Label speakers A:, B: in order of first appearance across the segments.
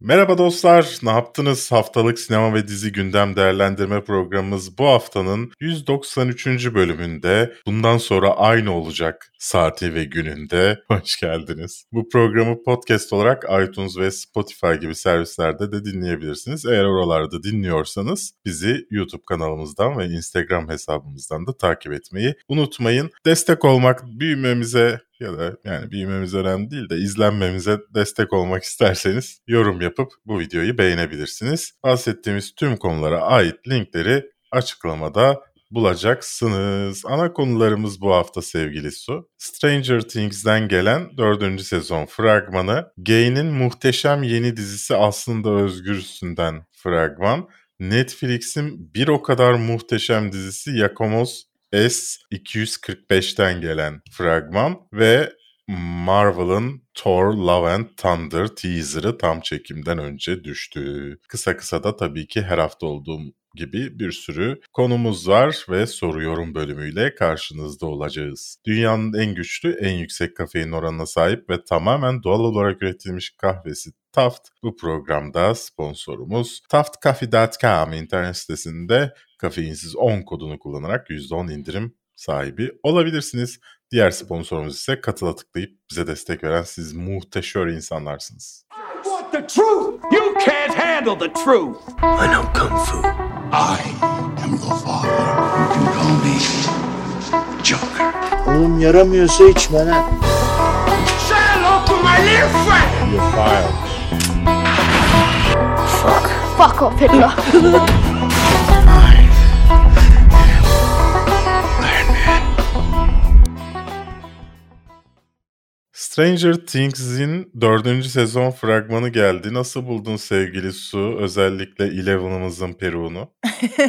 A: Merhaba dostlar, ne yaptınız? Haftalık sinema ve dizi gündem değerlendirme programımız bu haftanın 193. bölümünde bundan sonra aynı olacak saati ve gününde hoş geldiniz. Bu programı podcast olarak iTunes ve Spotify gibi servislerde de dinleyebilirsiniz. Eğer oralarda dinliyorsanız bizi YouTube kanalımızdan ve Instagram hesabımızdan da takip etmeyi unutmayın. Destek olmak büyümemize ya da yani büyümemiz önemli değil de izlenmemize destek olmak isterseniz yorum yapıp bu videoyu beğenebilirsiniz. Bahsettiğimiz tüm konulara ait linkleri açıklamada bulacaksınız. Ana konularımız bu hafta sevgili Su. Stranger Things'den gelen 4. sezon fragmanı, Gay'nin muhteşem yeni dizisi Aslında Özgürsünden fragman, Netflix'in bir o kadar muhteşem dizisi Yakomos S245'ten gelen fragman ve Marvel'ın Thor Love and Thunder teaser'ı tam çekimden önce düştü. Kısa kısa da tabii ki her hafta olduğum gibi bir sürü konumuz var ve soru yorum bölümüyle karşınızda olacağız. Dünyanın en güçlü, en yüksek kafein oranına sahip ve tamamen doğal olarak üretilmiş kahvesi Taft bu programda sponsorumuz. TaftCoffee.com internet sitesinde kafeinsiz 10 kodunu kullanarak %10 indirim sahibi olabilirsiniz. Diğer sponsorumuz ise katıla tıklayıp bize destek veren siz muhteşem insanlarsınız.
B: want the truth. You can't handle the truth.
C: I know kung fu.
D: I am your father. You can call me Joker.
E: Oğlum yaramıyorsa içme lan.
B: Say hello to my little friend.
A: You're fired.
C: Fuck.
F: Fuck off Hitler.
A: Stranger Things'in dördüncü sezon fragmanı geldi. Nasıl buldun sevgili Su? Özellikle Eleven'ımızın peruğunu.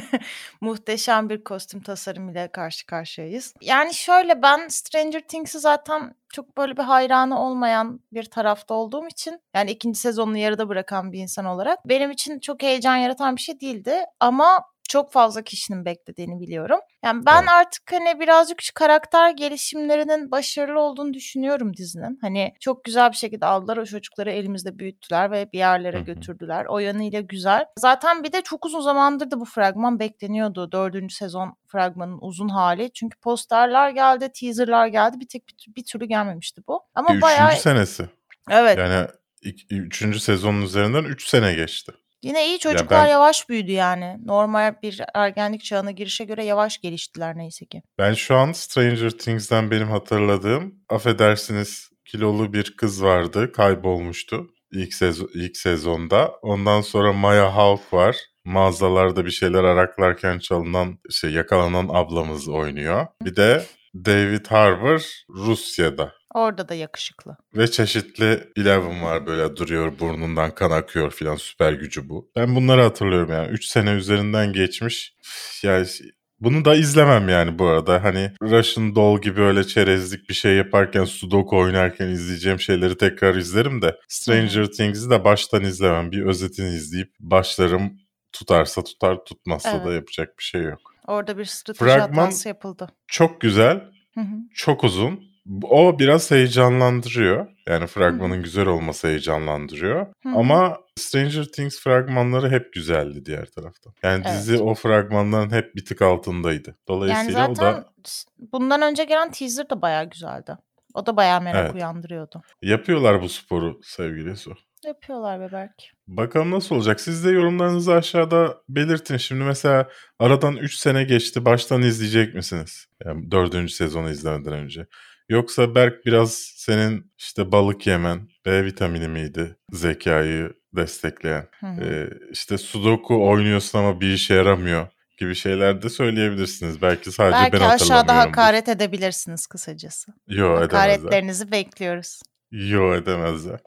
G: Muhteşem bir kostüm tasarımıyla karşı karşıyayız. Yani şöyle ben Stranger Things'i zaten çok böyle bir hayranı olmayan bir tarafta olduğum için yani ikinci sezonunu yarıda bırakan bir insan olarak benim için çok heyecan yaratan bir şey değildi ama çok fazla kişinin beklediğini biliyorum. Yani ben
A: Evet.
G: artık hani birazcık şu karakter gelişimlerinin başarılı olduğunu düşünüyorum dizinin. Hani çok güzel bir şekilde aldılar o çocukları elimizde büyüttüler ve bir yerlere götürdüler. O yanıyla güzel. Zaten bir de çok uzun zamandır da bu fragman bekleniyordu. Dördüncü sezon fragmanın uzun hali. Çünkü posterler geldi, teaserlar geldi. Bir tek bir, bir türlü gelmemişti bu. Ama
A: Üçüncü
G: bayağı
A: senesi.
G: evet.
A: Yani ilk- üçüncü sezonun üzerinden üç sene geçti.
G: Yine iyi çocuklar
A: ben-
G: yavaş büyüdü yani. Normal bir ergenlik çağına girişe göre yavaş geliştiler neyse ki.
A: Ben şu an Stranger Things'den benim hatırladığım, affedersiniz kilolu bir kız vardı, kaybolmuştu ilk, sezon, ilk sezonda. Ondan sonra Maya Hawke var. Mağazalarda bir şeyler araklarken çalınan, şey yakalanan ablamız oynuyor. Bir de David Harbour Rusya'da.
G: Orada da yakışıklı.
A: Ve çeşitli Eleven var böyle duruyor burnundan kan akıyor filan süper gücü bu. Ben bunları hatırlıyorum yani 3 sene üzerinden geçmiş. Yani bunu da izlemem yani bu arada. Hani Russian Doll gibi öyle çerezlik bir şey yaparken Sudoku oynarken izleyeceğim şeyleri tekrar izlerim de Stranger Things'i de baştan izlemem. Bir özetini izleyip başlarım tutarsa tutar tutmazsa da
G: Evet.
A: yapacak bir şey yok.
G: Orada bir strateji
A: Fragman-
G: hatası yapıldı.
A: Çok güzel
G: Hı hı.
A: çok uzun. O biraz heyecanlandırıyor. Yani fragmanın güzel olması heyecanlandırıyor. Ama Stranger Things fragmanları hep güzeldi diğer taraftan. Yani
G: Evet.
A: dizi o fragmanların hep bir tık altındaydı.
G: Yani
A: Dolayısıyla o
G: zaten
A: da
G: s- bundan önce gelen teaser da bayağı güzeldi. O da bayağı merak
A: Evet.
G: uyandırıyordu.
A: yapıyorlar bu sporu sevgili Su.
G: Yapıyorlar be Berk.
A: Bakalım nasıl olacak. Siz de yorumlarınızı aşağıda belirtin. Şimdi mesela aradan 3 sene geçti. Baştan izleyecek misiniz? Yani 4. sezonu izlemeden önce. Yoksa Berk biraz senin işte balık yemen, B vitamini miydi? Zekayı destekleyen.
G: Hı hı.
A: Ee, işte sudoku oynuyorsun ama bir işe yaramıyor gibi şeyler de söyleyebilirsiniz. Belki sadece
G: Belki
A: ben
G: aşağıda
A: hatırlamıyorumdur.
G: hakaret edebilirsiniz kısacası.
A: Yo edemezler.
G: Hakaretlerinizi bekliyoruz.
A: Yo edemezler.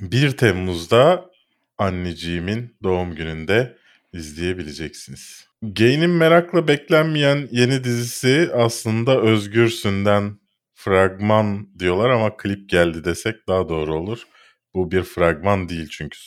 A: 1 Temmuz'da anneciğimin doğum gününde izleyebileceksiniz. Gain'in merakla beklenmeyen yeni dizisi aslında Özgürsün'den fragman diyorlar ama klip geldi desek daha doğru olur. Bu bir fragman değil çünkü.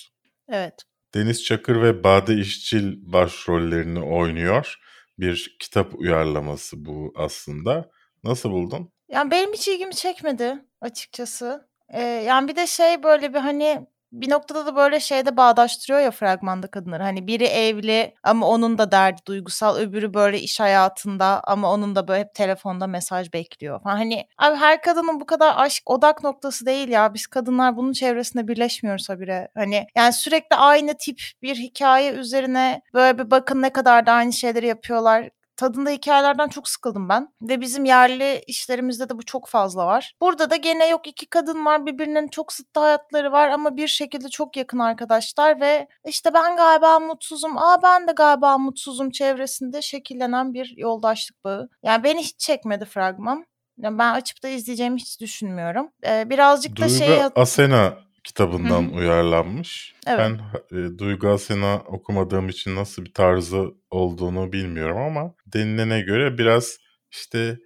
G: Evet.
A: Deniz Çakır ve Bade İşçil başrollerini oynuyor. Bir kitap uyarlaması bu aslında. Nasıl buldun?
G: Yani benim hiç ilgimi çekmedi açıkçası. Ee, yani bir de şey böyle bir hani bir noktada da böyle şeyde bağdaştırıyor ya fragmanda kadınları. Hani biri evli ama onun da derdi duygusal, öbürü böyle iş hayatında ama onun da böyle hep telefonda mesaj bekliyor. Hani abi her kadının bu kadar aşk odak noktası değil ya. Biz kadınlar bunun çevresinde birleşmiyoruz habire. Hani yani sürekli aynı tip bir hikaye üzerine böyle bir bakın ne kadar da aynı şeyleri yapıyorlar tadında hikayelerden çok sıkıldım ben. Ve bizim yerli işlerimizde de bu çok fazla var. Burada da gene yok iki kadın var birbirinin çok sıttı hayatları var ama bir şekilde çok yakın arkadaşlar ve işte ben galiba mutsuzum, aa ben de galiba mutsuzum çevresinde şekillenen bir yoldaşlık bağı. Yani beni hiç çekmedi fragman. Yani ben açıp da izleyeceğimi hiç düşünmüyorum. Ee, birazcık da
A: Duygu
G: şey...
A: Asena kitabından
G: Hı hı.
A: uyarlanmış.
G: Evet.
A: Ben e, Duygu Asena okumadığım için nasıl bir tarzı olduğunu bilmiyorum ama denilene göre biraz işte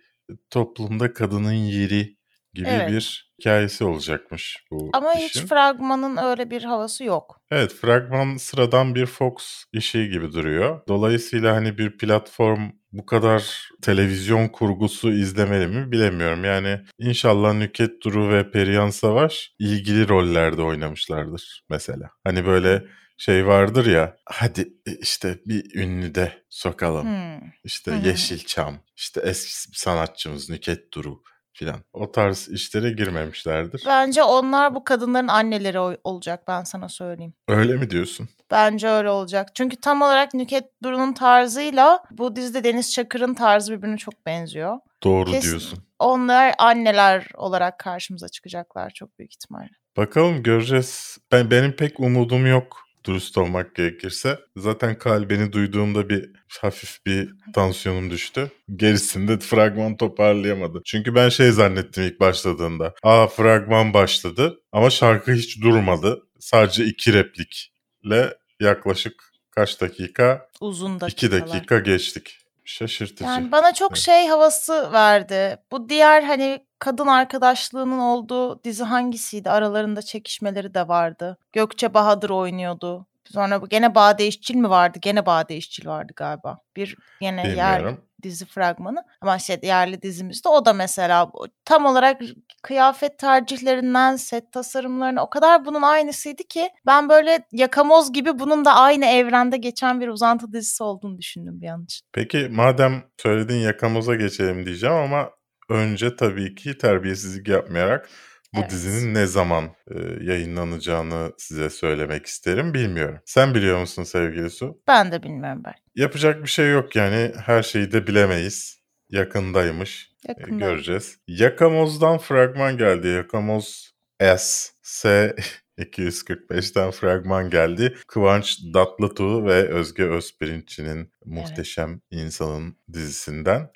A: toplumda kadının yeri gibi
G: Evet.
A: bir hikayesi olacakmış bu
G: Ama
A: işin.
G: hiç fragmanın öyle bir havası yok.
A: Evet, fragman sıradan bir Fox işi gibi duruyor. Dolayısıyla hani bir platform bu kadar televizyon kurgusu izlemeli mi bilemiyorum. Yani inşallah Nüket Duru ve Perihan Savaş ilgili rollerde oynamışlardır mesela. Hani böyle şey vardır ya hadi işte bir ünlü de sokalım.
G: Hmm.
A: İşte
G: hı.
A: Yeşilçam, işte eski sanatçımız Nüket Duru filan. O tarz işlere girmemişlerdir.
G: Bence onlar bu kadınların anneleri ol- olacak ben sana söyleyeyim.
A: Öyle mi diyorsun?
G: Bence öyle olacak. Çünkü tam olarak Nüket Duru'nun tarzıyla bu dizide Deniz Çakır'ın tarzı birbirine çok benziyor.
A: Doğru
G: Kesin.
A: diyorsun.
G: Onlar anneler olarak karşımıza çıkacaklar çok büyük ihtimalle.
A: Bakalım göreceğiz. Ben benim pek umudum yok dürüst olmak gerekirse. Zaten kalbini duyduğumda bir hafif bir tansiyonum düştü. Gerisinde fragman toparlayamadı. Çünkü ben şey zannettim ilk başladığında. Aa fragman başladı ama şarkı hiç durmadı. Sadece iki replikle yaklaşık kaç dakika?
G: Uzun
A: İki
G: dakikalar.
A: dakika geçtik. Şaşırtıcı.
G: Yani bana çok
A: Evet.
G: şey havası verdi. Bu diğer hani kadın arkadaşlığının olduğu dizi hangisiydi? Aralarında çekişmeleri de vardı. Gökçe Bahadır oynuyordu. Sonra bu gene Bade İşçil mi vardı? Gene Bade İşçil vardı galiba. Bir gene yer
A: Bilmiyorum.
G: dizi fragmanı. Ama şey yerli dizimizde o da mesela tam olarak kıyafet tercihlerinden set tasarımlarına o kadar bunun aynısıydı ki ben böyle yakamoz gibi bunun da aynı evrende geçen bir uzantı dizisi olduğunu düşündüm bir an için.
A: Peki madem söyledin yakamoza geçelim diyeceğim ama önce tabii ki terbiyesizlik yapmayarak bu
G: Evet.
A: dizinin ne zaman e, yayınlanacağını size söylemek isterim. Bilmiyorum. Sen biliyor musun sevgili Su?
G: Ben de bilmiyorum ben.
A: Yapacak bir şey yok yani her şeyi de bilemeyiz. Yakındaymış. E,
G: Yakında.
A: göreceğiz. Yakamoz'dan fragman geldi. Yakamoz S. S 245'ten fragman geldi. Kıvanç Datlıtuğ ve Özge Özpirinççi'nin muhteşem insanın dizisinden.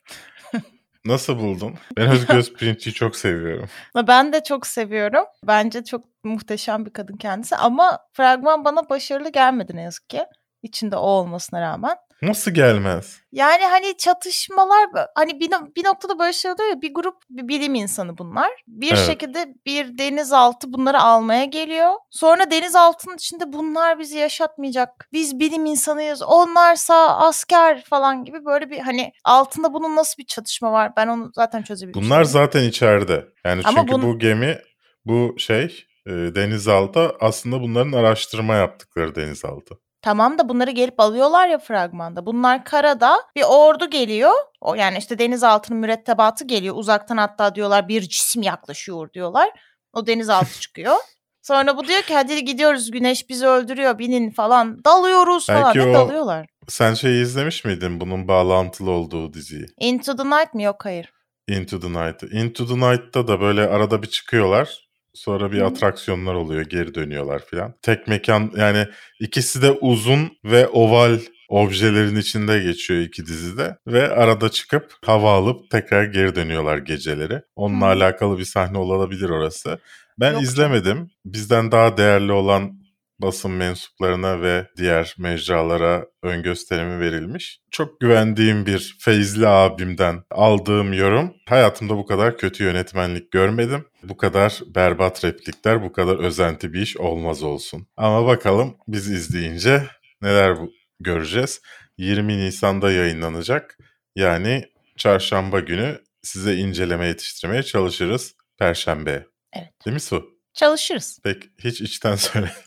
A: Nasıl buldun? Ben Özge Özpirinç'i çok seviyorum.
G: Ben de çok seviyorum. Bence çok muhteşem bir kadın kendisi ama fragman bana başarılı gelmedi ne yazık ki. İçinde o olmasına rağmen.
A: Nasıl gelmez?
G: Yani hani çatışmalar hani bir, bir noktada böyle şey oluyor ya bir grup bir bilim insanı bunlar. Bir
A: Evet.
G: şekilde bir denizaltı bunları almaya geliyor. Sonra denizaltının içinde bunlar bizi yaşatmayacak. Biz bilim insanıyız. Onlarsa asker falan gibi böyle bir hani altında bunun nasıl bir çatışma var ben onu zaten çözebildim.
A: Bunlar zaten içeride. Yani
G: Ama
A: çünkü
G: bun-
A: bu gemi, bu şey e, denizaltı aslında bunların araştırma yaptıkları denizaltı.
G: Tamam da bunları gelip alıyorlar ya fragmanda. Bunlar karada bir ordu geliyor. O yani işte denizaltının mürettebatı geliyor. Uzaktan hatta diyorlar bir cisim yaklaşıyor diyorlar. O denizaltı çıkıyor. Sonra bu diyor ki hadi gidiyoruz güneş bizi öldürüyor binin falan. Dalıyoruz falan.
A: Belki
G: Ne
A: o-
G: dalıyorlar?
A: Sen şeyi izlemiş miydin bunun bağlantılı olduğu diziyi?
G: Into the Night mi? Yok hayır.
A: Into the Night'ı. Into the Night'ta da böyle arada bir çıkıyorlar. Sonra bir atraksiyonlar oluyor, geri dönüyorlar filan. Tek mekan yani ikisi de uzun ve oval objelerin içinde geçiyor iki dizide ve arada çıkıp hava alıp tekrar geri dönüyorlar geceleri. Onunla
G: Hı.
A: alakalı bir sahne olabilir orası. Ben
G: Yok
A: izlemedim. Bizden daha değerli olan basın mensuplarına ve diğer mecralara ön gösterimi verilmiş. Çok güvendiğim bir Feyzli abimden aldığım yorum. Hayatımda bu kadar kötü yönetmenlik görmedim. Bu kadar berbat replikler, bu kadar özenti bir iş olmaz olsun. Ama bakalım biz izleyince neler bu göreceğiz. 20 Nisan'da yayınlanacak. Yani çarşamba günü size inceleme yetiştirmeye çalışırız. Perşembe.
G: Evet.
A: Değil mi Su?
G: Çalışırız.
A: Pek hiç içten söyle.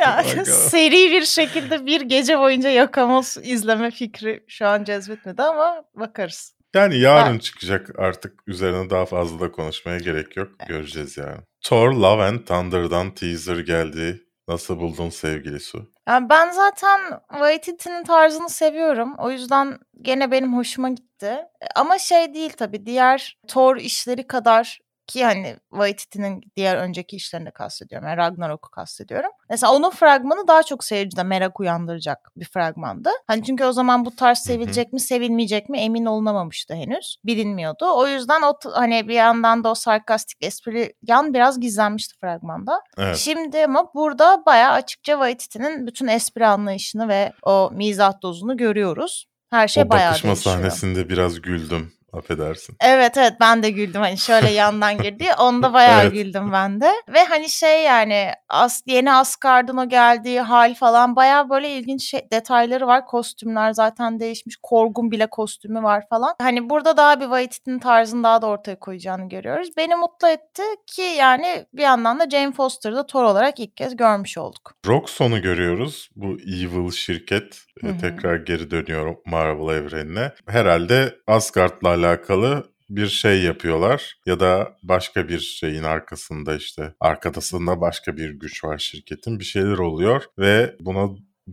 G: Ya seri bir şekilde bir gece boyunca Yakamoz izleme fikri şu an cezbetmedi ama bakarız.
A: Yani yarın çıkacak artık üzerine daha fazla da konuşmaya gerek yok. Göreceğiz yani. Thor Love and Thunder'dan teaser geldi. Nasıl buldun sevgili Su?
G: Yani ben zaten Waititi'nin tarzını seviyorum. O yüzden gene benim hoşuma gitti. Ama şey değil tabii diğer Thor işleri kadar ki hani Waititi'nin diğer önceki işlerini kastediyorum. Yani Ragnarok'u kastediyorum. Mesela onun fragmanı daha çok seyircide merak uyandıracak bir fragmandı. Hani çünkü o zaman bu tarz sevilecek mi sevilmeyecek mi emin olunamamıştı henüz. Bilinmiyordu. O yüzden o hani bir yandan da o sarkastik espri yan biraz gizlenmişti fragmanda.
A: Evet.
G: Şimdi ama burada bayağı açıkça Waititi'nin bütün espri anlayışını ve o mizah dozunu görüyoruz. Her şey
A: o
G: bayağı
A: bakışma
G: değişiyor.
A: sahnesinde biraz güldüm. Affedersin.
G: Evet evet ben de güldüm hani şöyle yandan girdi. Onda bayağı
A: Evet.
G: güldüm ben de. Ve hani şey yani as, yeni Asgard'ın o geldiği hal falan bayağı böyle ilginç şey, detayları var. Kostümler zaten değişmiş. Korgun bile kostümü var falan. Hani burada daha bir Waititi'nin tarzını daha da ortaya koyacağını görüyoruz. Beni mutlu etti ki yani bir yandan da Jane Foster'ı Thor olarak ilk kez görmüş olduk.
A: Roxxon'u görüyoruz. Bu evil şirket e,
G: Hı hı.
A: tekrar geri dönüyor Marvel evrenine. Herhalde Asgard'la alakalı bir şey yapıyorlar ya da başka bir şeyin arkasında işte arkasında başka bir güç var şirketin bir şeyler oluyor ve buna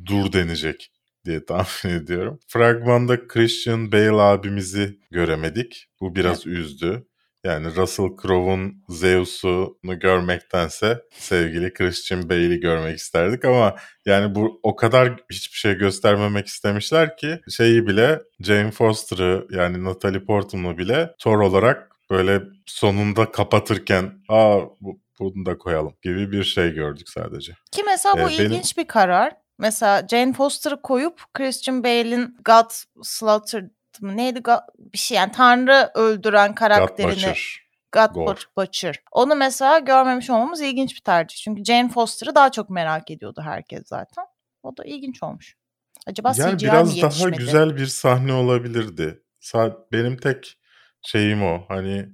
A: dur denecek diye tahmin ediyorum. Fragmanda Christian Bale abimizi göremedik. Bu biraz üzdü. Yani Russell Crowe'un Zeus'unu görmektense sevgili Christian Bale'i görmek isterdik ama yani bu o kadar hiçbir şey göstermemek istemişler ki şeyi bile Jane Foster'ı yani Natalie Portman'ı bile Thor olarak böyle sonunda kapatırken aa bu, bunu da koyalım gibi bir şey gördük sadece.
G: Ki mesela bu
A: Ee, benim-
G: ilginç bir karar. Mesela Jane Foster'ı koyup Christian Bale'in God Slaughtered mı neydi bir şey yani Tanrı öldüren
A: God
G: karakterini
A: Butcher.
G: God
A: Gore.
G: Butch- Butcher. Onu mesela görmemiş olmamız ilginç bir tercih. Çünkü Jane Foster'ı daha çok merak ediyordu herkes zaten. O da ilginç olmuş. Acaba
A: Yani
G: CGI mi
A: biraz daha
G: yetişmedi?
A: güzel bir sahne olabilirdi. Benim tek şeyim o. Hani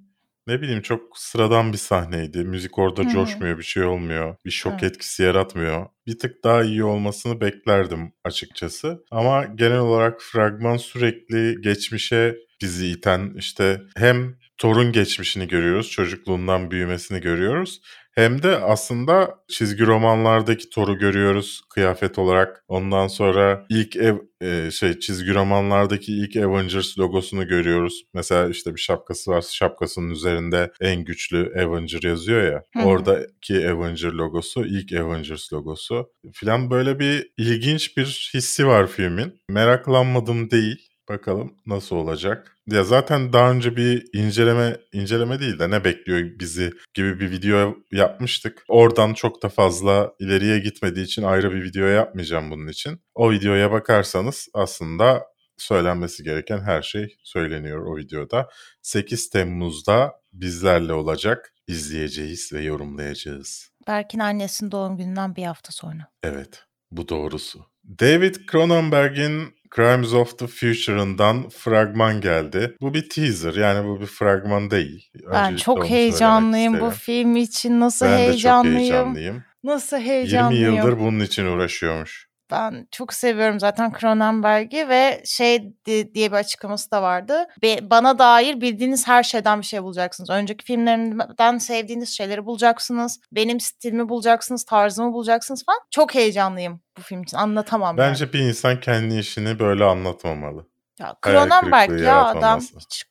A: ne bileyim çok sıradan bir sahneydi. Müzik orada
G: Hı
A: coşmuyor, bir şey olmuyor. Bir şok
G: Evet.
A: etkisi yaratmıyor. Bir tık daha iyi olmasını beklerdim açıkçası. Ama genel olarak fragman sürekli geçmişe bizi iten işte hem Thor'un geçmişini görüyoruz, çocukluğundan büyümesini görüyoruz. Hem de aslında çizgi romanlardaki Thor'u görüyoruz kıyafet olarak. Ondan sonra ilk ev e, şey çizgi romanlardaki ilk Avengers logosunu görüyoruz. Mesela işte bir şapkası var. Şapkasının üzerinde en güçlü Avenger yazıyor ya.
G: Hı hı.
A: Oradaki Avenger logosu ilk Avengers logosu. Filan böyle bir ilginç bir hissi var filmin. Meraklanmadım değil. Bakalım nasıl olacak. Ya zaten daha önce bir inceleme inceleme değil de ne bekliyor bizi gibi bir video yapmıştık. Oradan çok da fazla ileriye gitmediği için ayrı bir video yapmayacağım bunun için. O videoya bakarsanız aslında söylenmesi gereken her şey söyleniyor o videoda. 8 Temmuz'da bizlerle olacak. izleyeceğiz ve yorumlayacağız.
G: Berk'in annesinin doğum gününden bir hafta sonra.
A: Evet, bu doğrusu. David Cronenberg'in Crimes of the Future'ından fragman geldi. Bu bir teaser yani bu bir fragman değil.
G: Ben
A: Öncelikle onu
G: çok heyecanlıyım bu film için. Nasıl
A: Ben de çok
G: heyecanlıyım.
A: heyecanlıyım.
G: Nasıl
A: 20
G: heyecanlıyım.
A: yıldır bunun için uğraşıyormuş.
G: Ben çok seviyorum zaten Cronenberg'i ve şey di- diye bir açıklaması da vardı. Be- bana dair bildiğiniz her şeyden bir şey bulacaksınız. Önceki filmlerimden sevdiğiniz şeyleri bulacaksınız. Benim stilimi bulacaksınız, tarzımı bulacaksınız falan. Çok heyecanlıyım bu film için. Anlatamam yani.
A: Bence bir insan kendi işini böyle anlatmamalı.
G: Ya Cronenberg ya adam hiç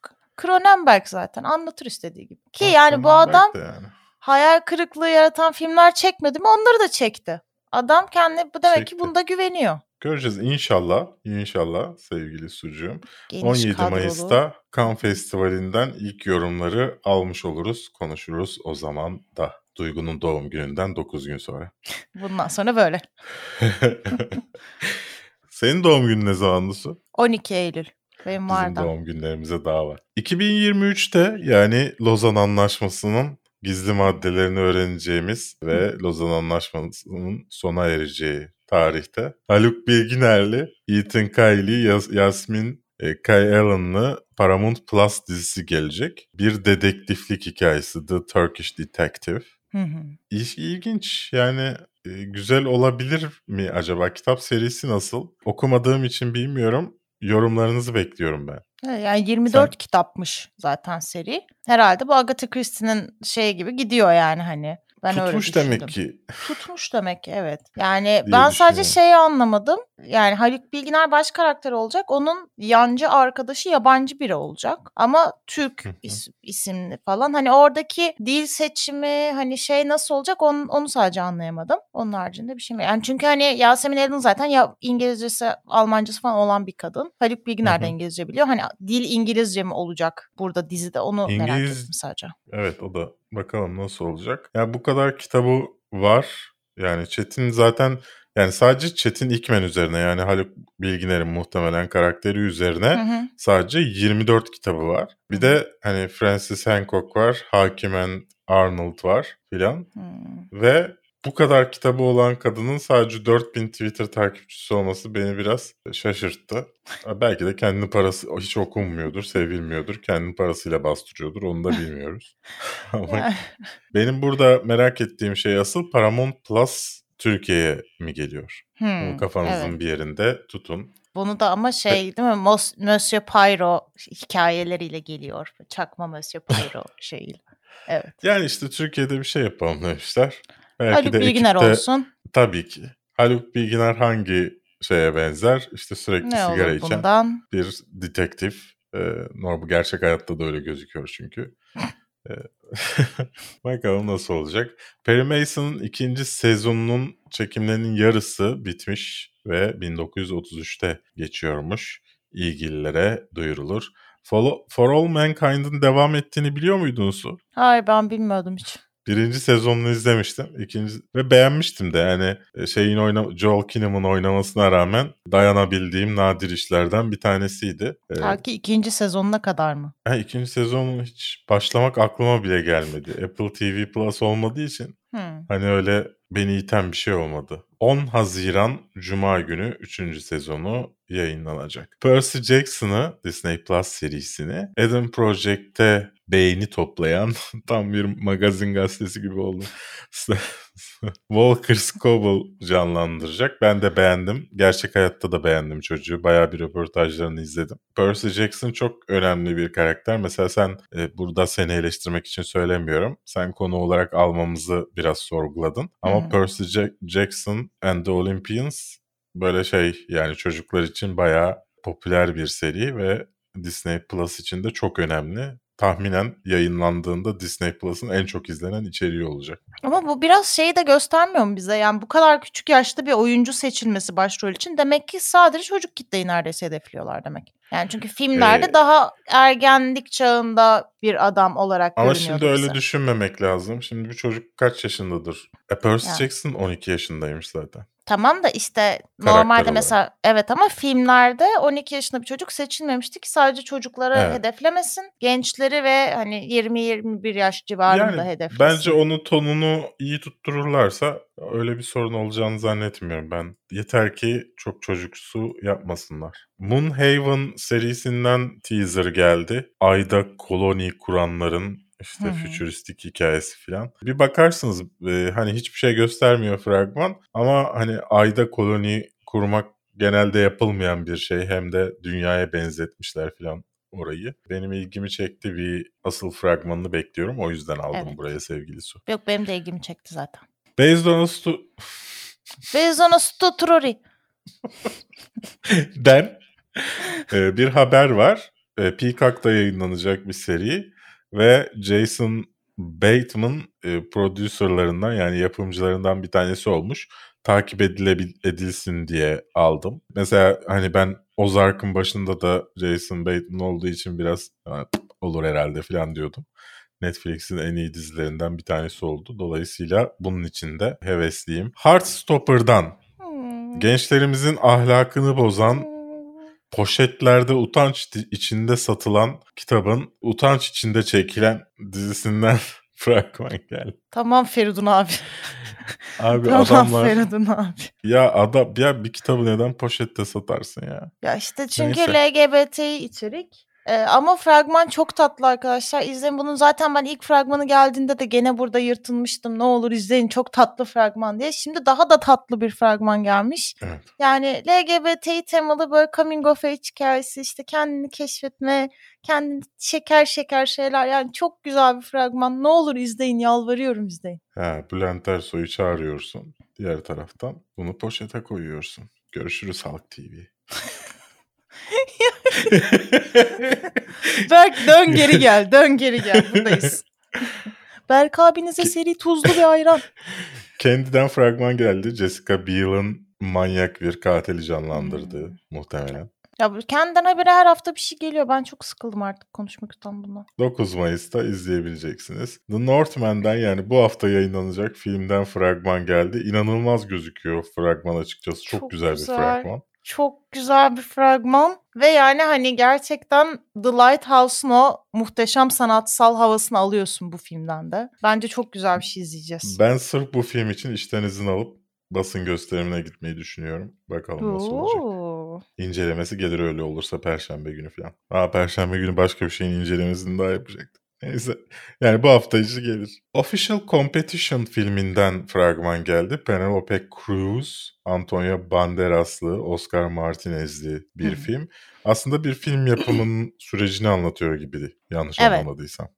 G: Cronenberg zaten anlatır istediği gibi. Ki
A: Ha,
G: yani bu adam
A: yani.
G: hayal kırıklığı yaratan filmler çekmedi mi onları da çekti. Adam kendi bu demek ki
A: Çekti.
G: bunda güveniyor.
A: Göreceğiz inşallah. İnşallah sevgili sucuğum.
G: Geniş
A: 17
G: kadrolu.
A: Mayıs'ta Cannes Festivali'nden ilk yorumları almış oluruz. Konuşuruz o zaman da. Duygu'nun doğum gününden 9 gün sonra.
G: Bundan sonra böyle.
A: Senin doğum günün ne zamandı Su?
G: 12 Eylül. Benim var
A: Bizim doğum günlerimize daha var. 2023'te yani Lozan Anlaşması'nın gizli maddelerini öğreneceğimiz ve Lozan Anlaşması'nın sona ereceği tarihte Haluk Bilginer'li Ethan Kylie, Yas- Yasmin e, Kay Allen'lı Paramount Plus dizisi gelecek. Bir dedektiflik hikayesi The Turkish Detective.
G: Hı hı.
A: İş ilginç. Yani e, güzel olabilir mi acaba? Kitap serisi nasıl? Okumadığım için bilmiyorum. Yorumlarınızı bekliyorum ben.
G: Yani 24 kitapmış zaten seri. Herhalde bu Agatha Christie'nin şey gibi gidiyor yani hani. Ben öyle
A: Tutmuş
G: düşündüm.
A: demek ki.
G: Tutmuş demek ki evet. Yani ben sadece şeyi anlamadım. Yani Haluk Bilginer baş karakter olacak. Onun yancı arkadaşı yabancı biri olacak. Ama Türk is- isimli falan. Hani oradaki dil seçimi hani şey nasıl olacak onu, onu sadece anlayamadım. Onun haricinde bir şey mi? Yani çünkü hani Yasemin Erdoğan zaten ya İngilizcesi, Almancası falan olan bir kadın. Haluk Bilginer de. İngilizce biliyor. Hani dil İngilizce mi olacak burada dizide onu merak
A: İngiliz-
G: ettim sadece.
A: Evet o da bakalım nasıl olacak. Ya bu kadar kitabı var. Yani Çetin zaten yani sadece Çetin İkmen üzerine yani Haluk Bilginer'in muhtemelen karakteri üzerine
G: Hı hı.
A: sadece 24 kitabı var. Bir de hani Francis Hancock var, Hakimen Arnold var filan. Ve bu kadar kitabı olan kadının sadece 4000 Twitter takipçisi olması beni biraz şaşırttı. Belki de kendi parası hiç okunmuyordur, sevilmiyordur. Kendi parasıyla bastırıyordur. Onu da bilmiyoruz. Ama benim burada merak ettiğim şey asıl Paramount Plus Türkiye'ye mi geliyor? Bunu
G: Hmm,
A: kafanızın
G: evet.
A: bir yerinde tutun.
G: Bunu da ama şey değil mi? Mos, Monsieur Pyro hikayeleriyle geliyor. Çakma Monsieur Pyro şeyiyle. Evet.
A: Yani işte Türkiye'de bir şey yapalım demişler. Belki
G: Haluk Bilginer
A: ekipte-
G: olsun.
A: Tabii ki. Haluk Bilginer hangi şeye benzer? İşte sürekli
G: Ne
A: sigara içen
G: bundan?
A: bir detektif. Ee, normal gerçek hayatta da öyle gözüküyor çünkü. Ee, Bakalım nasıl olacak. Perry Mason'ın ikinci sezonunun çekimlerinin yarısı bitmiş ve 1933'te geçiyormuş. İlgililere duyurulur. For, For All Mankind'ın devam ettiğini biliyor muydunuz?
G: Hayır ben bilmiyordum hiç.
A: Birinci sezonunu izlemiştim. İkinci ve beğenmiştim de yani e, şeyin oyna Joel Kinnaman oynamasına rağmen dayanabildiğim nadir işlerden bir tanesiydi. Ee,
G: Ta ki ikinci sezonuna kadar mı?
A: ha, ikinci sezonu hiç başlamak aklıma bile gelmedi. Apple TV Plus olmadığı için
G: Hmm.
A: hani öyle beni iten bir şey olmadı. 10 Haziran Cuma günü 3. sezonu yayınlanacak. Percy Jackson'ı Disney Plus serisini Adam Project'te beğeni toplayan tam bir magazin gazetesi gibi oldu. Walker Scoble canlandıracak. Ben de beğendim. Gerçek hayatta da beğendim çocuğu. Bayağı bir röportajlarını izledim. Percy Jackson çok önemli bir karakter. Mesela sen e, burada seni eleştirmek için söylemiyorum. Sen konu olarak almamızı biraz sorguladın. Ama
G: Hı.
A: Percy Ja- Jackson and the Olympians böyle şey yani çocuklar için bayağı popüler bir seri ve Disney Plus için de çok önemli. Tahminen yayınlandığında Disney Plus'ın en çok izlenen içeriği olacak.
G: Ama bu biraz şeyi de göstermiyor mu bize? Yani bu kadar küçük yaşta bir oyuncu seçilmesi başrol için demek ki sadece çocuk kitleyi neredeyse hedefliyorlar demek. Yani çünkü filmlerde
A: Ee,
G: daha ergenlik çağında bir adam olarak
A: Ama şimdi öyle
G: bize.
A: düşünmemek lazım. Şimdi bu çocuk kaç yaşındadır? E Percy
G: Ya.
A: Jackson 12 yaşındaymış zaten.
G: Tamam da işte
A: Karakter
G: normalde
A: olarak.
G: mesela evet ama filmlerde 12 yaşında bir çocuk seçilmemişti ki sadece çocukları
A: Evet.
G: hedeflemesin. Gençleri ve hani 20-21 yaş civarında
A: Yani
G: hedeflesin.
A: bence onun tonunu iyi tuttururlarsa öyle bir sorun olacağını zannetmiyorum ben. Yeter ki çok çocuksu yapmasınlar. Moonhaven serisinden teaser geldi. Ayda koloni kuranların işte
G: hı.
A: fütüristik hikayesi falan. Bir bakarsınız e, hani hiçbir şey göstermiyor fragman ama hani ayda koloni kurmak genelde yapılmayan bir şey hem de dünyaya benzetmişler falan orayı. Benim ilgimi çekti bir asıl fragmanını bekliyorum. O yüzden aldım
G: Evet.
A: buraya sevgili Su.
G: Yok benim de ilgimi çekti zaten.
A: Based on a stu-
G: Bezona Stutrori.
A: den e, bir haber var. E, Peacock'ta yayınlanacak bir seri ve Jason Bateman e, producerlarından yani yapımcılarından bir tanesi olmuş. Takip edilsin diye aldım. Mesela hani ben Ozark'ın başında da Jason Bateman olduğu için biraz "Ha, olur herhalde falan diyordum. Netflix'in en iyi dizilerinden bir tanesi oldu. Dolayısıyla bunun için de hevesliyim. Heartstopper'dan
G: Hmm.
A: gençlerimizin ahlakını bozan poşetlerde utanç içinde satılan kitabın utanç içinde çekilen dizisinden fragman geldi.
G: Tamam Feridun abi.
A: Abi
G: tamam
A: adamlar
G: Feridun abi.
A: ya adam ya bir kitabı neden poşette satarsın ya?
G: Ya işte çünkü
A: Neyse.
G: LGBT içerik Ee, ama fragman çok tatlı arkadaşlar. İzleyin bunu. Zaten ben ilk fragmanı geldiğinde de gene burada yırtılmıştım. Ne olur izleyin çok tatlı fragman diye. Şimdi daha da tatlı bir fragman gelmiş.
A: Evet.
G: Yani LGBT'yi temalı böyle coming of age hikayesi işte kendini keşfetme, kendini şeker şeker şeyler. Yani çok güzel bir fragman. Ne olur izleyin yalvarıyorum izleyin.
A: Ha, Bülent Ersoy'u çağırıyorsun. Diğer taraftan bunu poşete koyuyorsun. Görüşürüz Halk TV.
G: Berk dön geri gel, dön geri gel. Buradayız. Berk abinize seri tuzlu bir ayran.
A: Kendi'den fragman geldi. Jessica Biel'ın manyak bir katili canlandırdığı
G: Hmm.
A: muhtemelen.
G: Ya bu kendinden haberi her hafta bir şey geliyor. Ben çok sıkıldım artık konuşmaktan bundan.
A: 9 Mayıs'ta izleyebileceksiniz. The Northman'den yani bu hafta yayınlanacak filmden fragman geldi. İnanılmaz gözüküyor fragman açıkçası. Çok,
G: Çok
A: güzel,
G: güzel.
A: bir fragman.
G: Çok güzel bir fragman ve yani hani gerçekten The Lighthouse'un o muhteşem sanatsal havasını alıyorsun bu filmden de. Bence çok güzel bir şey izleyeceğiz.
A: Ben sırf bu film için işten izin alıp basın gösterimine gitmeyi düşünüyorum. Bakalım nasıl olacak. İncelemesi gelir öyle olursa perşembe günü falan. Aa perşembe günü başka bir şeyin incelemesini daha yapacaktık. Neyse. Yani bu hafta içi gelir. Official Competition filminden fragman geldi. Penelope Cruz, Antonio Banderaslı, Oscar Martinez'li bir film. Aslında bir film yapımının sürecini anlatıyor gibiydi. Yanlış
G: Evet.
A: anlamadıysam.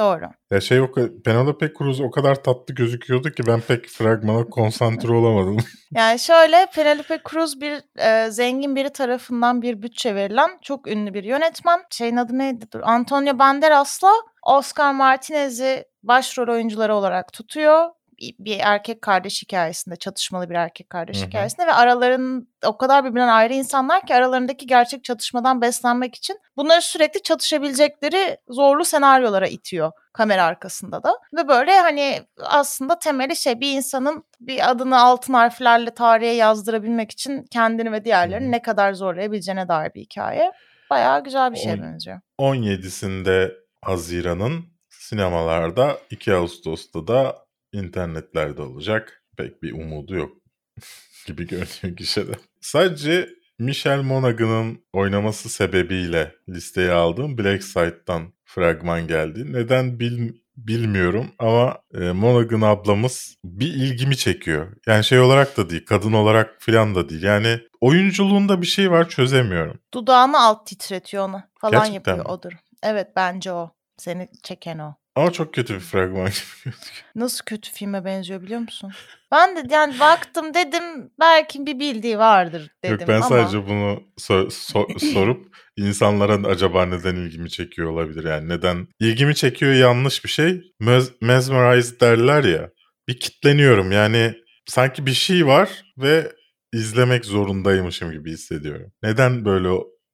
G: Doğru.
A: Ya şey o Penelope Cruz o kadar tatlı gözüküyordu ki ben pek fragmana konsantre olamadım.
G: Yani şöyle Penelope Cruz bir e, zengin biri tarafından bir bütçe verilen çok ünlü bir yönetmen. Şeyin adı neydi? Dur. Antonio Banderas'la Oscar Martinez'i başrol oyuncuları olarak tutuyor. Bir- erkek kardeş hikayesinde, çatışmalı bir erkek kardeş
A: Hı hı.
G: hikayesinde ve araların o kadar birbirinden ayrı insanlar ki aralarındaki gerçek çatışmadan beslenmek için bunları sürekli çatışabilecekleri zorlu senaryolara itiyor kamera arkasında da. Ve böyle hani aslında temeli şey bir insanın bir adını altın harflerle tarihe yazdırabilmek için kendini ve diğerlerini
A: Hı.
G: ne kadar zorlayabileceğine dair bir hikaye. Bayağı güzel bir şeye
A: Oy.
G: benziyor.
A: 17'sinde Haziran'ın sinemalarda 2 Ağustos'ta da internetlerde olacak. Pek bir umudu yok gibi görünüyor gişede. Sadece Michelle Monaghan'ın oynaması sebebiyle listeye aldığım Black Side'dan fragman geldi. Neden bil, bilmiyorum ama e, Monaghan ablamız bir ilgimi çekiyor. Yani şey olarak da değil, kadın olarak falan da değil. Yani oyunculuğunda bir şey var çözemiyorum.
G: Dudağını alt titretiyor onu falan
A: Gerçekten
G: yapıyor
A: mi?
G: odur. Evet bence o. Seni çeken o.
A: Ama çok kötü bir fragman gibi gözüküyor.
G: Nasıl kötü filme benziyor biliyor musun? Ben de yani baktım dedim belki bir bildiği vardır dedim
A: Yok ben
G: ama
A: sadece bunu so- so- sorup insanlara acaba neden ilgimi çekiyor olabilir yani neden ilgimi çekiyor yanlış bir şey Mes- mesmerized derler ya bir kitleniyorum yani sanki bir şey var ve izlemek zorundaymışım gibi hissediyorum. Neden böyle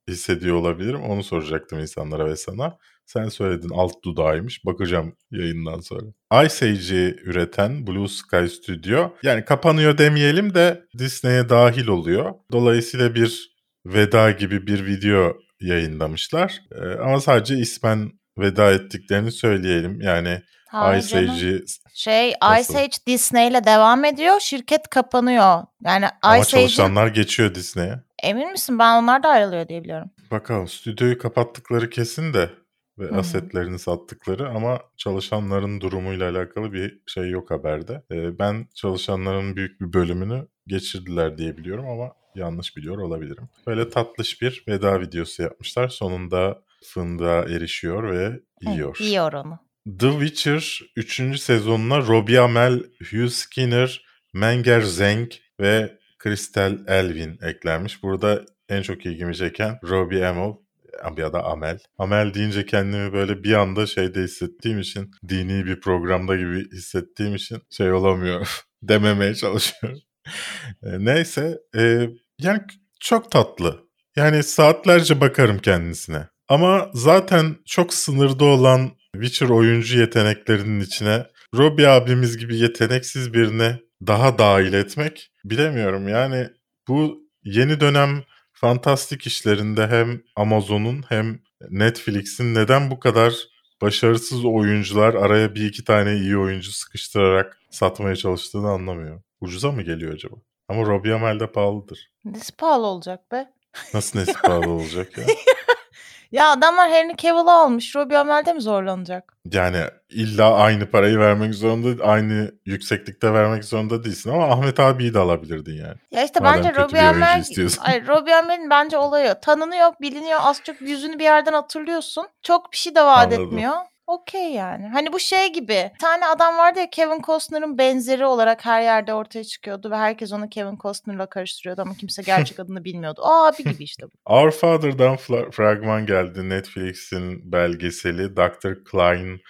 A: hissediyor olabilirim onu soracaktım insanlara ve sana. Sen söyledin alt dudağıymış. Bakacağım yayından sonra. Ice Age'i üreten Blue Sky Studio yani kapanıyor demeyelim de Disney'e dahil oluyor. Dolayısıyla bir veda gibi bir video yayınlamışlar. Ee, ama sadece ismen veda ettiklerini söyleyelim. Yani
G: Hayır
A: Ice. Age'i
G: Şey
A: Nasıl?
G: Ice Age Disney ile devam ediyor. Şirket kapanıyor. Yani
A: ama
G: Ice Age'in
A: çalışanlar geçiyor Disney'e.
G: emin misin? Ben onlar da ayrılıyor diye biliyorum.
A: Bakalım stüdyoyu kapattıkları kesin de ve
G: Hı hı.
A: asetlerini sattıkları ama çalışanların durumuyla alakalı bir şey yok haberde. Ee, ben çalışanların büyük bir bölümünü geçirdiler diye biliyorum ama yanlış biliyor olabilirim. Böyle tatlış bir veda videosu yapmışlar. Sonunda fındığa erişiyor ve
G: Hı,
A: yiyor.
G: Yiyor onu.
A: The Witcher 3. sezonuna Robbie Amell, Hugh Skinner, Menger Zeng ve Crystal Elvin eklenmiş. Burada en çok ilgimi çeken Robbie Amell ya da Amel. Amel deyince kendimi böyle bir anda şeyde hissettiğim için dini bir programda gibi hissettiğim için şey olamıyor dememeye çalışıyorum. E, Neyse e, yani çok tatlı. Yani saatlerce bakarım kendisine. Ama zaten çok sınırda olan Witcher oyuncu yeteneklerinin içine Robbie abimiz gibi yeteneksiz birine daha dahil etmek bilemiyorum. Yani bu yeni dönem fantastik işlerinde hem Amazon'un hem Netflix'in neden bu kadar başarısız oyuncular araya bir iki tane iyi oyuncu sıkıştırarak satmaya çalıştığını anlamıyorum. Ucuza mı geliyor acaba? Ama Robbie Amell de pahalıdır.
G: Nesi pahalı olacak be?
A: Nasıl nesi pahalı olacak ya?
G: Ya adamlar Henry Cavill'ı almış. Robbie Amel'de mi zorlanacak?
A: Yani illa aynı parayı vermek zorunda, aynı yükseklikte vermek zorunda değilsin ama Ahmet abiyi de alabilirdin yani.
G: Ya işte
A: Madem
G: bence Robbie
A: istiyorsun.
G: Hayır, Robbie Amell'in bence olayı tanınıyor, biliniyor, az çok yüzünü bir yerden hatırlıyorsun. Çok bir şey de vaat
A: Anladım.
G: etmiyor. Okey yani. Hani bu şey gibi. Bir tane adam vardı ya Kevin Costner'ın benzeri olarak her yerde ortaya çıkıyordu ve herkes onu Kevin Costner'la karıştırıyordu ama kimse gerçek adını bilmiyordu. O abi gibi işte bu.
A: Our Father'dan fragman geldi. Netflix'in belgeseli Dr. Klein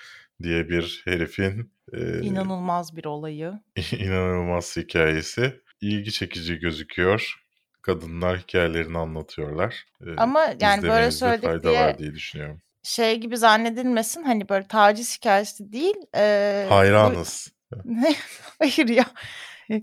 A: diye bir herifin e,
G: İnanılmaz bir olayı.
A: inanılmaz hikayesi. İlgi çekici gözüküyor. Kadınlar hikayelerini anlatıyorlar. E,
G: Ama yani böyle
A: fayda
G: diye
A: diye düşünüyorum.
G: Şey gibi zannedilmesin. Hani böyle taciz hikayesi değil. Bu-
A: Hayranız.
G: Ne? Hayır ya.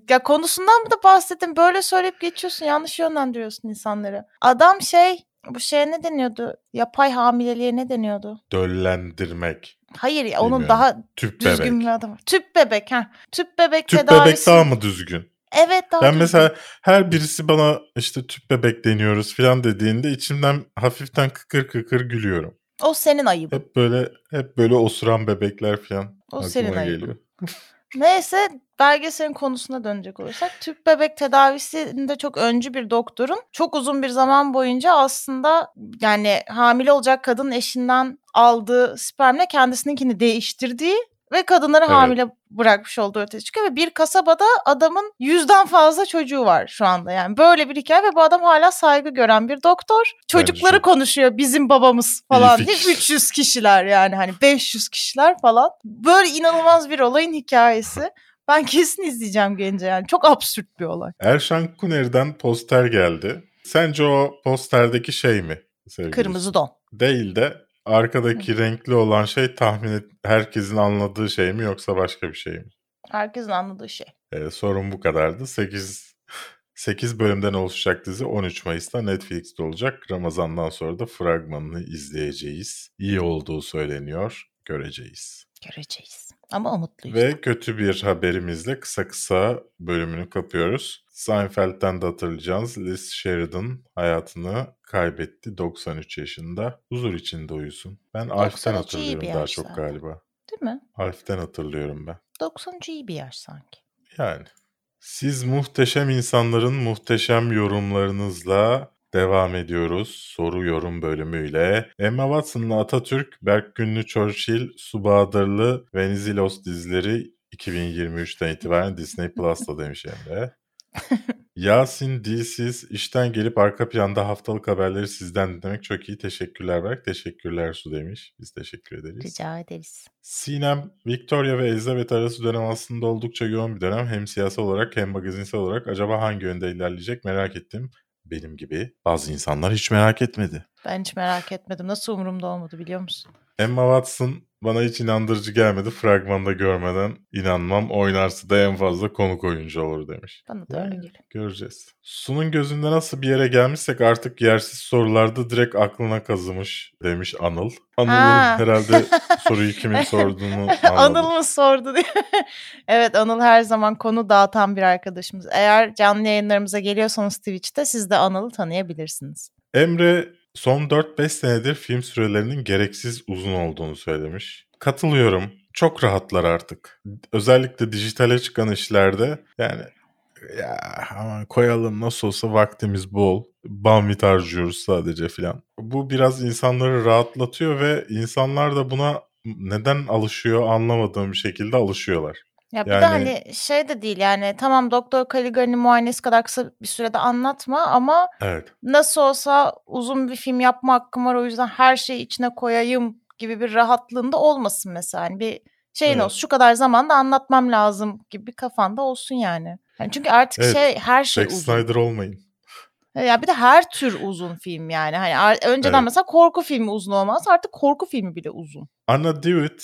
G: Ya konusundan mı da bahsettin? Böyle söyleyip geçiyorsun. Yanlış yönlendiriyorsun insanları. Adam şey bu şeye ne deniyordu? Yapay hamileliğe ne deniyordu?
A: Döllendirmek.
G: Hayır ya onun daha
A: Tüp
G: düzgün
A: bebek.
G: bir adı var. Tüp bebek ha. Tüp bebek
A: Tüp
G: tedavisi.
A: bebek daha mı düzgün?
G: Evet daha
A: Ben
G: düzgün.
A: mesela her birisi bana işte tüp bebek deniyoruz falan dediğinde içimden hafiften kıkır kıkır gülüyorum.
G: O senin ayıbın.
A: Hep böyle hep böyle osuran bebekler falan
G: O senin ayıbın.
A: geliyor.
G: Neyse belgeselin konusuna dönecek olursak tüp bebek tedavisinde çok öncü bir doktorun çok uzun bir zaman boyunca aslında yani hamile olacak kadının eşinden aldığı spermle kendisininkini değiştirdiği ve kadınları
A: Evet.
G: hamile bırakmış olduğu ortaya çıkıyor ve bir kasabada adamın yüzden fazla çocuğu var şu anda. Yani böyle bir hikaye ve bu adam hala saygı gören bir doktor. Çocukları
A: çok-
G: konuşuyor bizim babamız falan diye
A: fikir.
G: 300 kişiler yani hani 500 kişiler falan. Böyle inanılmaz bir olayın hikayesi. Ben kesin izleyeceğim gence yani. Çok absürt bir olay.
A: Erşan Kuneri'den poster geldi. Sence o posterdeki şey mi? sevgili
G: kırmızı don.
A: Değil de arkadaki renkli olan şey tahmin et, herkesin anladığı şey mi yoksa başka bir şey mi?
G: herkesin anladığı şey
A: Ee, sorun bu kadardı. 8 8 bölümden oluşacak dizi 13 Mayıs'ta Netflix'te olacak. Ramazan'dan sonra da fragmanını izleyeceğiz. İyi olduğu söyleniyor. Göreceğiz.
G: göreceğiz ama umutluyuz
A: Ve kötü bir haberimizle kısa kısa bölümünü kapıyoruz. Seinfeld'den de hatırlayacağınız Liz Sheridan hayatını kaybetti 93 yaşında. Huzur içinde uyusun. Ben Alf'ten
G: 93 iyi
A: hatırlıyorum daha çok
G: zaten.
A: galiba.
G: değil mi
A: Alf'ten hatırlıyorum ben.
G: 93 iyi bir yaş sanki
A: Yani. Siz muhteşem insanların muhteşem yorumlarınızla devam ediyoruz. Soru yorum bölümüyle. Emma Watson'la Atatürk, Berk Günlü Churchill, Subadırlı, Venizelos dizileri 2023'ten itibaren Disney Plus'ta demiş Emre. Yasin Dilsiz, işten gelip arka planda haftalık haberleri sizden dinlemek çok iyi. Teşekkürler Berk. Teşekkürler Su demiş. Biz teşekkür ederiz.
G: rica ederiz
A: Sinem, Victoria ve Elizabeth arası dönem aslında oldukça yoğun bir dönem. Hem siyasal olarak hem magazinsel olarak acaba hangi yönde ilerleyecek merak ettim. Benim gibi. Bazı insanlar hiç merak etmedi.
G: ben hiç merak etmedim. Nasıl umurumda olmadı biliyor musun
A: Emma Watson bana hiç inandırıcı gelmedi. Fragmanda görmeden inanmam. Oynarsa da en fazla konuk oyuncu olur demiş.
G: bana da öyle geliyor
A: Göreceğiz. Su'nun gözünde nasıl bir yere gelmişsek artık yersiz sorularda direkt aklına kazımış demiş Anıl. Anıl'ın
G: Ha.
A: herhalde soruyu kimin sorduğunu anladım.
G: Anıl mı sordu diye. evet Anıl her zaman konu dağıtan bir arkadaşımız. Eğer canlı yayınlarımıza geliyorsanız Twitch'te siz de Anıl'ı tanıyabilirsiniz.
A: Emre son 4-5 senedir film sürelerinin gereksiz uzun olduğunu söylemiş. Katılıyorum. Çok rahatlar artık. Özellikle dijitale çıkan işlerde yani ya aman koyalım nasıl olsa vaktimiz bol. Bandwidth harcıyoruz sadece filan. Bu biraz insanları rahatlatıyor ve insanlar da buna neden alışıyor anlamadığım bir şekilde alışıyorlar.
G: Ya bir de hani şey de değil yani tamam Doktor Caligari'nin muayenesi kadar kısa bir sürede anlatma ama
A: Evet.
G: nasıl olsa uzun bir film yapma hakkım var o yüzden her şeyi içine koyayım gibi bir rahatlığında olmasın mesela. Hani bir şeyin
A: Evet.
G: olsun şu kadar zamanda anlatmam lazım gibi bir kafanda olsun yani. Yani çünkü artık
A: Evet,
G: şey her şey
A: Zack
G: uzun.
A: Snyder olmayın.
G: Ya bir de her tür uzun film yani. Hani önceden
A: Evet.
G: mesela korku filmi uzun olmaz. Artık korku filmi bile uzun.
A: Anna Dewitt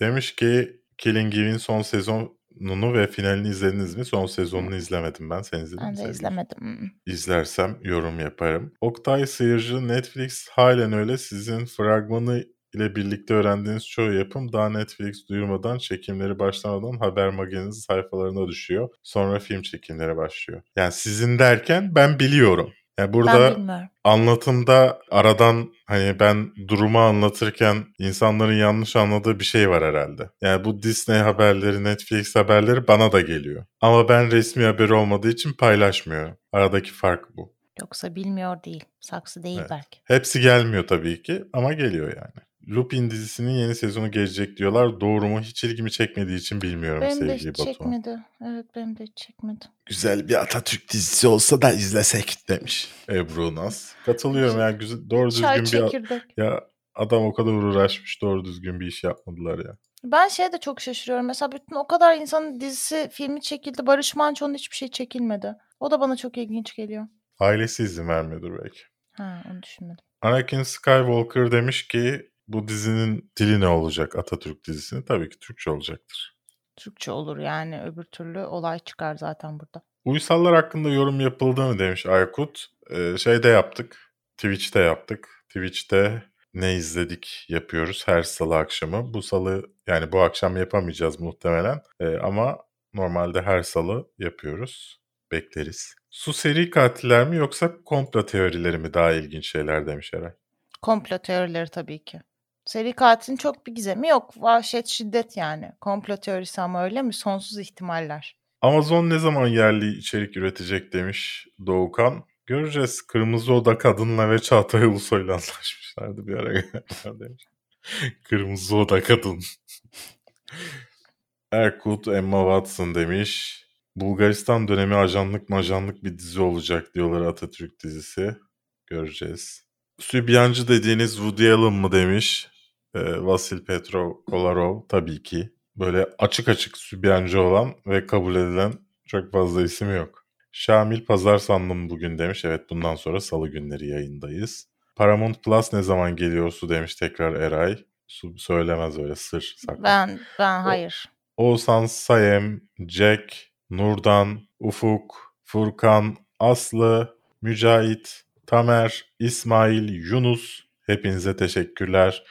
A: demiş ki Killing Eve'in son sezonunu ve finalini izlediniz mi? Son sezonunu izlemedim ben. Sen izledin mi?
G: Ben de izlemedim.
A: İzlersem yorum yaparım. Oktay Sıyırcı Netflix halen öyle sizin fragmanı ile birlikte öğrendiğiniz çoğu yapım daha Netflix duyurmadan çekimleri başlamadan haber mageniniz sayfalarına düşüyor. Sonra film çekimleri başlıyor. Yani sizin derken ben biliyorum. Yani burada anlatımda aradan hani ben durumu anlatırken insanların yanlış anladığı bir şey var herhalde. Yani bu Disney haberleri, Netflix haberleri bana da geliyor. Ama ben resmi haber olmadığı için paylaşmıyorum. Aradaki fark bu.
G: Yoksa bilmiyor değil. Saksı değil
A: Evet.
G: belki.
A: Hepsi gelmiyor tabii ki ama geliyor yani. Lupin dizisinin yeni sezonu gelecek diyorlar. Doğru mu? Hiç ilgimi çekmediği için bilmiyorum
G: Benim de
A: sevgili
G: hiç
A: Batuhan.
G: çekmedi. Evet benim de hiç çekmedi.
A: Güzel bir Atatürk dizisi olsa da izlesek demiş Ebru Naz. Katılıyorum yani güzel, doğru
G: Çay
A: düzgün bir...
G: çekirdek.
A: Ya adam o kadar uğraşmış doğru düzgün bir iş yapmadılar ya.
G: Ben şeye de çok şaşırıyorum. Mesela bütün o kadar insanın dizisi, filmi çekildi. Barış Manço'nun hiçbir şey çekilmedi. O da bana çok ilginç geliyor.
A: Ailesi izin vermiyordur belki.
G: Ha onu düşünmedim.
A: Anakin Skywalker demiş ki bu dizinin dili ne olacak Atatürk dizisinin? Tabii ki Türkçe olacaktır.
G: Türkçe olur yani öbür türlü olay çıkar zaten burada.
A: Uysallar hakkında yorum yapıldı mı demiş Aykut. Ee, şeyde yaptık. Twitch'te yaptık. Twitch'te ne izledik yapıyoruz her salı akşamı. Bu salı yani bu akşam yapamayacağız muhtemelen. Ee, ama normalde her salı yapıyoruz. Bekleriz. Su seri katiller mi yoksa komplo teorileri mi daha ilginç şeyler demiş Eray.
G: Komplo teorileri tabii ki. Seri katilin çok bir gizemi yok. Vahşet şiddet yani. Komplo teorisi ama öyle mi? Sonsuz ihtimaller.
A: Amazon ne zaman yerli içerik üretecek demiş Doğukan. Göreceğiz. Kırmızı Oda kadınla ve Çağatay Ulusoy'la anlaşmışlardı bir ara. Kırmızı Oda kadın. Erkut Emma Watson demiş. Bulgaristan dönemi ajanlık majanlık bir dizi olacak diyorlar Atatürk dizisi. Göreceğiz. Sübyancı dediğiniz Woody Allen mı demiş. Ee, Vasil Petrov Kolarov tabii ki. Böyle açık açık sübyancı olan ve kabul edilen çok fazla isim yok. Şamil Pazar sandım bugün demiş. Evet bundan sonra salı günleri yayındayız. Paramount Plus ne zaman geliyor su demiş tekrar Eray. Su söylemez öyle sır saklı.
G: Ben ben hayır.
A: Oğuzhan Sayem, Jack, Nurdan, Ufuk, Furkan, Aslı, Mücahit, Tamer, İsmail, Yunus hepinize teşekkürler.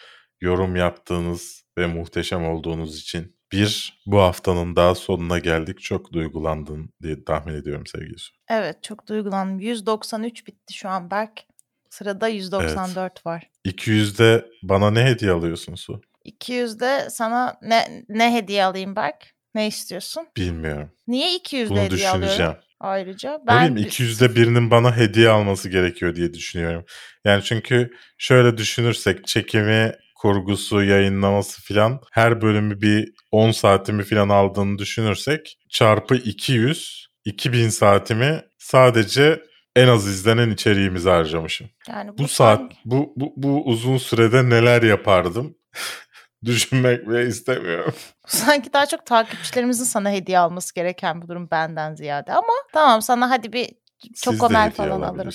A: Yorum yaptığınız ve muhteşem olduğunuz için. Bir, bu haftanın daha sonuna geldik. Çok duygulandın diye tahmin ediyorum sevgili Su.
G: Evet çok duygulandım. 193 bitti şu an Berk. Sırada 194 var.
A: 200'de bana ne hediye alıyorsun Su?
G: 200'de sana ne ne hediye alayım Berk? Ne istiyorsun?
A: Bilmiyorum.
G: Niye 200'de
A: Bunu
G: hediye alıyorum?
A: düşüneceğim.
G: Ayrıca
A: Ne
G: ben
A: bileyim 200'de birinin bana hediye alması gerekiyor diye düşünüyorum. Yani çünkü şöyle düşünürsek çekimi, kurgusu, yayınlaması filan her bölümü bir 10 saatimi filan aldığını düşünürsek çarpı 200 2000 saatimi sadece en az izlenen içeriğimize harcamışım.
G: yani
A: Bu saat
G: sanki-
A: bu bu, bu uzun sürede neler yapardım? Düşünmek bile istemiyorum.
G: sanki daha çok takipçilerimizin sana hediye alması gereken bir durum benden ziyade ama tamam sana hadi bir
A: de
G: çokomel falan alırım.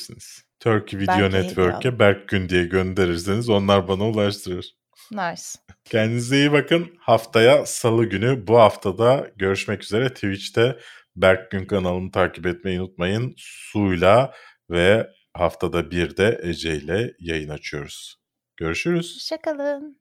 A: Turkey Video Network'e. Berk Gün diye gönderirseniz onlar bana ulaştırır.
G: Nice.
A: Kendinize iyi bakın. Haftaya salı günü bu haftada görüşmek üzere. Twitch'te Berk Gün kanalını takip etmeyi unutmayın. Su'yla ve haftada bir de Ece ile yayın açıyoruz. Görüşürüz.
G: Hoşçakalın.